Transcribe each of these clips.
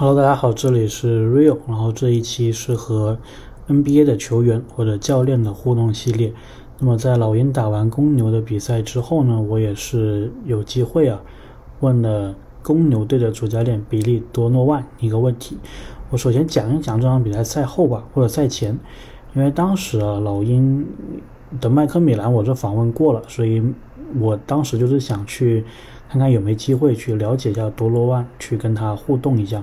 Hello，大家好，这里是 Real，然后这一期是和 NBA 的球员或者教练的互动系列。那么在老鹰打完公牛的比赛之后呢，我也是有机会啊，问了公牛队的主教练比利多诺万一个问题。我首先讲一讲这场比赛赛后吧，或者赛前，因为当时啊，老鹰的麦克米兰我这访问过了，所以我当时就是想去。看看有没有机会去了解一下多罗万，去跟他互动一下。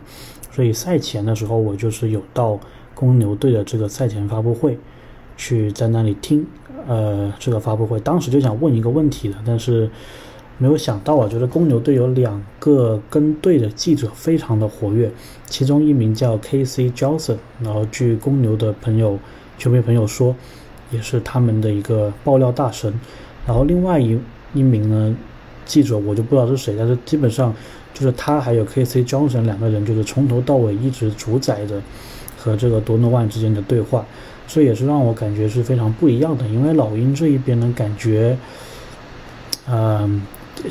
所以赛前的时候，我就是有到公牛队的这个赛前发布会，去在那里听，呃，这个发布会。当时就想问一个问题的，但是没有想到啊，就是公牛队有两个跟队的记者非常的活跃，其中一名叫 K.C. Johnson，然后据公牛的朋友、球迷朋友说，也是他们的一个爆料大神。然后另外一一名呢？记者我就不知道是谁，但是基本上就是他还有 K.C. Johnson 两个人，就是从头到尾一直主宰着和这个多诺万之间的对话，这也是让我感觉是非常不一样的。因为老鹰这一边呢，感觉，嗯，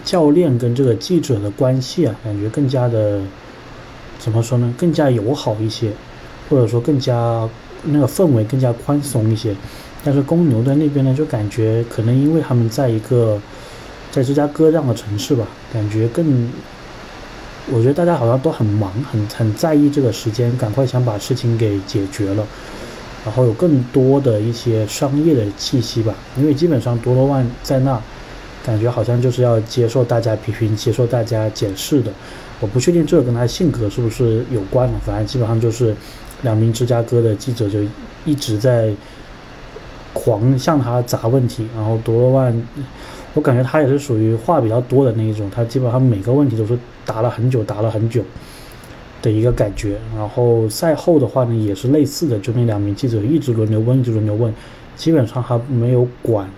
教练跟这个记者的关系啊，感觉更加的怎么说呢？更加友好一些，或者说更加那个氛围更加宽松一些。但是公牛队那边呢，就感觉可能因为他们在一个。在芝加哥这样的城市吧，感觉更，我觉得大家好像都很忙，很很在意这个时间，赶快想把事情给解决了，然后有更多的一些商业的气息吧。因为基本上多罗万在那，感觉好像就是要接受大家批评，接受大家检视的。我不确定这个跟他性格是不是有关，反正基本上就是两名芝加哥的记者就一直在狂向他砸问题，然后多罗万。我感觉他也是属于话比较多的那一种，他基本上每个问题都是答了很久，答了很久的一个感觉。然后赛后的话呢，也是类似的，就那两名记者一直轮流问，一直轮流问，基本上还没有管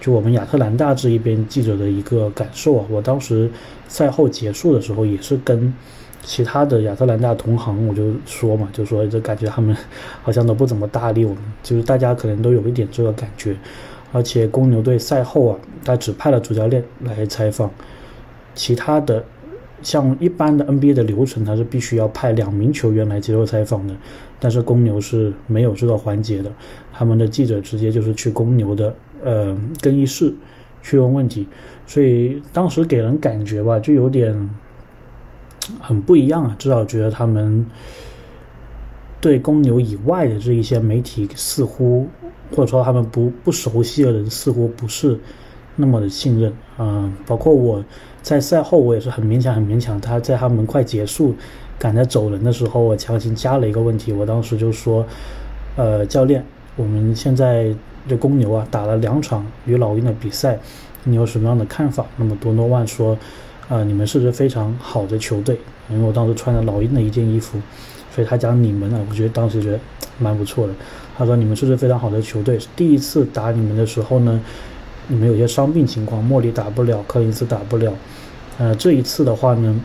就我们亚特兰大这一边记者的一个感受啊。我当时赛后结束的时候，也是跟其他的亚特兰大同行，我就说嘛，就说就感觉他们 好像都不怎么搭理我们，就是大家可能都有一点这个感觉。而且公牛队赛后啊，他只派了主教练来采访，其他的像一般的 NBA 的流程，他是必须要派两名球员来接受采访的。但是公牛是没有这个环节的，他们的记者直接就是去公牛的呃更衣室去问问题，所以当时给人感觉吧，就有点很不一样啊，至少觉得他们对公牛以外的这一些媒体似乎。或者说他们不不熟悉的人似乎不是那么的信任啊，包括我在赛后我也是很勉强很勉强。他在他们快结束赶在走人的时候，我强行加了一个问题。我当时就说：“呃，教练，我们现在这公牛啊打了两场与老鹰的比赛，你有什么样的看法？”那么多诺万说：“啊，你们是支非常好的球队，因为我当时穿着老鹰的一件衣服，所以他讲你们啊，我觉得当时觉得蛮不错的。”他说：“你们是支非常好的球队。第一次打你们的时候呢，你们有些伤病情况，莫里打不了，柯林斯打不了。呃，这一次的话呢，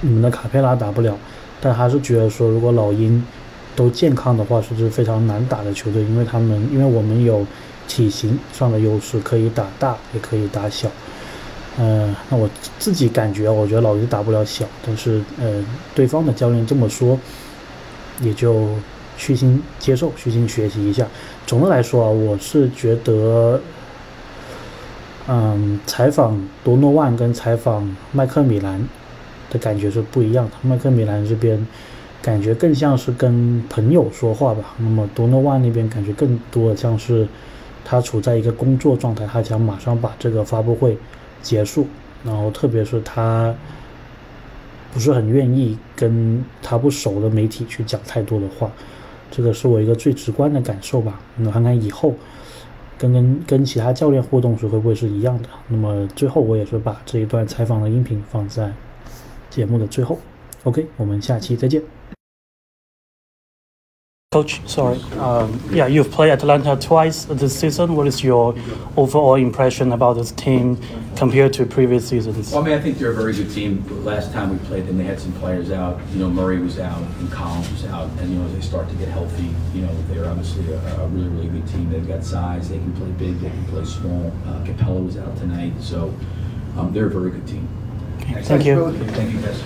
你们的卡佩拉打不了。但还是觉得说，如果老鹰都健康的话，是支非常难打的球队，因为他们因为我们有体型上的优势，可以打大，也可以打小。呃，那我自己感觉，我觉得老鹰打不了小，但是呃，对方的教练这么说，也就。”虚心接受，虚心学习一下。总的来说啊，我是觉得，嗯，采访多诺万跟采访麦克米兰的感觉是不一样的。麦克米兰这边感觉更像是跟朋友说话吧，那么多诺万那边感觉更多的像是他处在一个工作状态，他想马上把这个发布会结束，然后特别是他不是很愿意跟他不熟的媒体去讲太多的话。这个是我一个最直观的感受吧。那看看以后跟跟跟其他教练互动时会不会是一样的。那么最后我也是把这一段采访的音频放在节目的最后。OK，我们下期再见。Coach, sorry. Um, yeah, you've played Atlanta twice this season. What is your overall impression about this team compared to previous seasons? Well, I mean, I think they're a very good team. Last time we played them, they had some players out. You know, Murray was out and Collins was out. And, you know, as they start to get healthy, you know, they're obviously a, a really, really good team. They've got size. They can play big. They can play small. Uh, Capella was out tonight. So um, they're a very good team. Okay, thank you. Thank you, guys.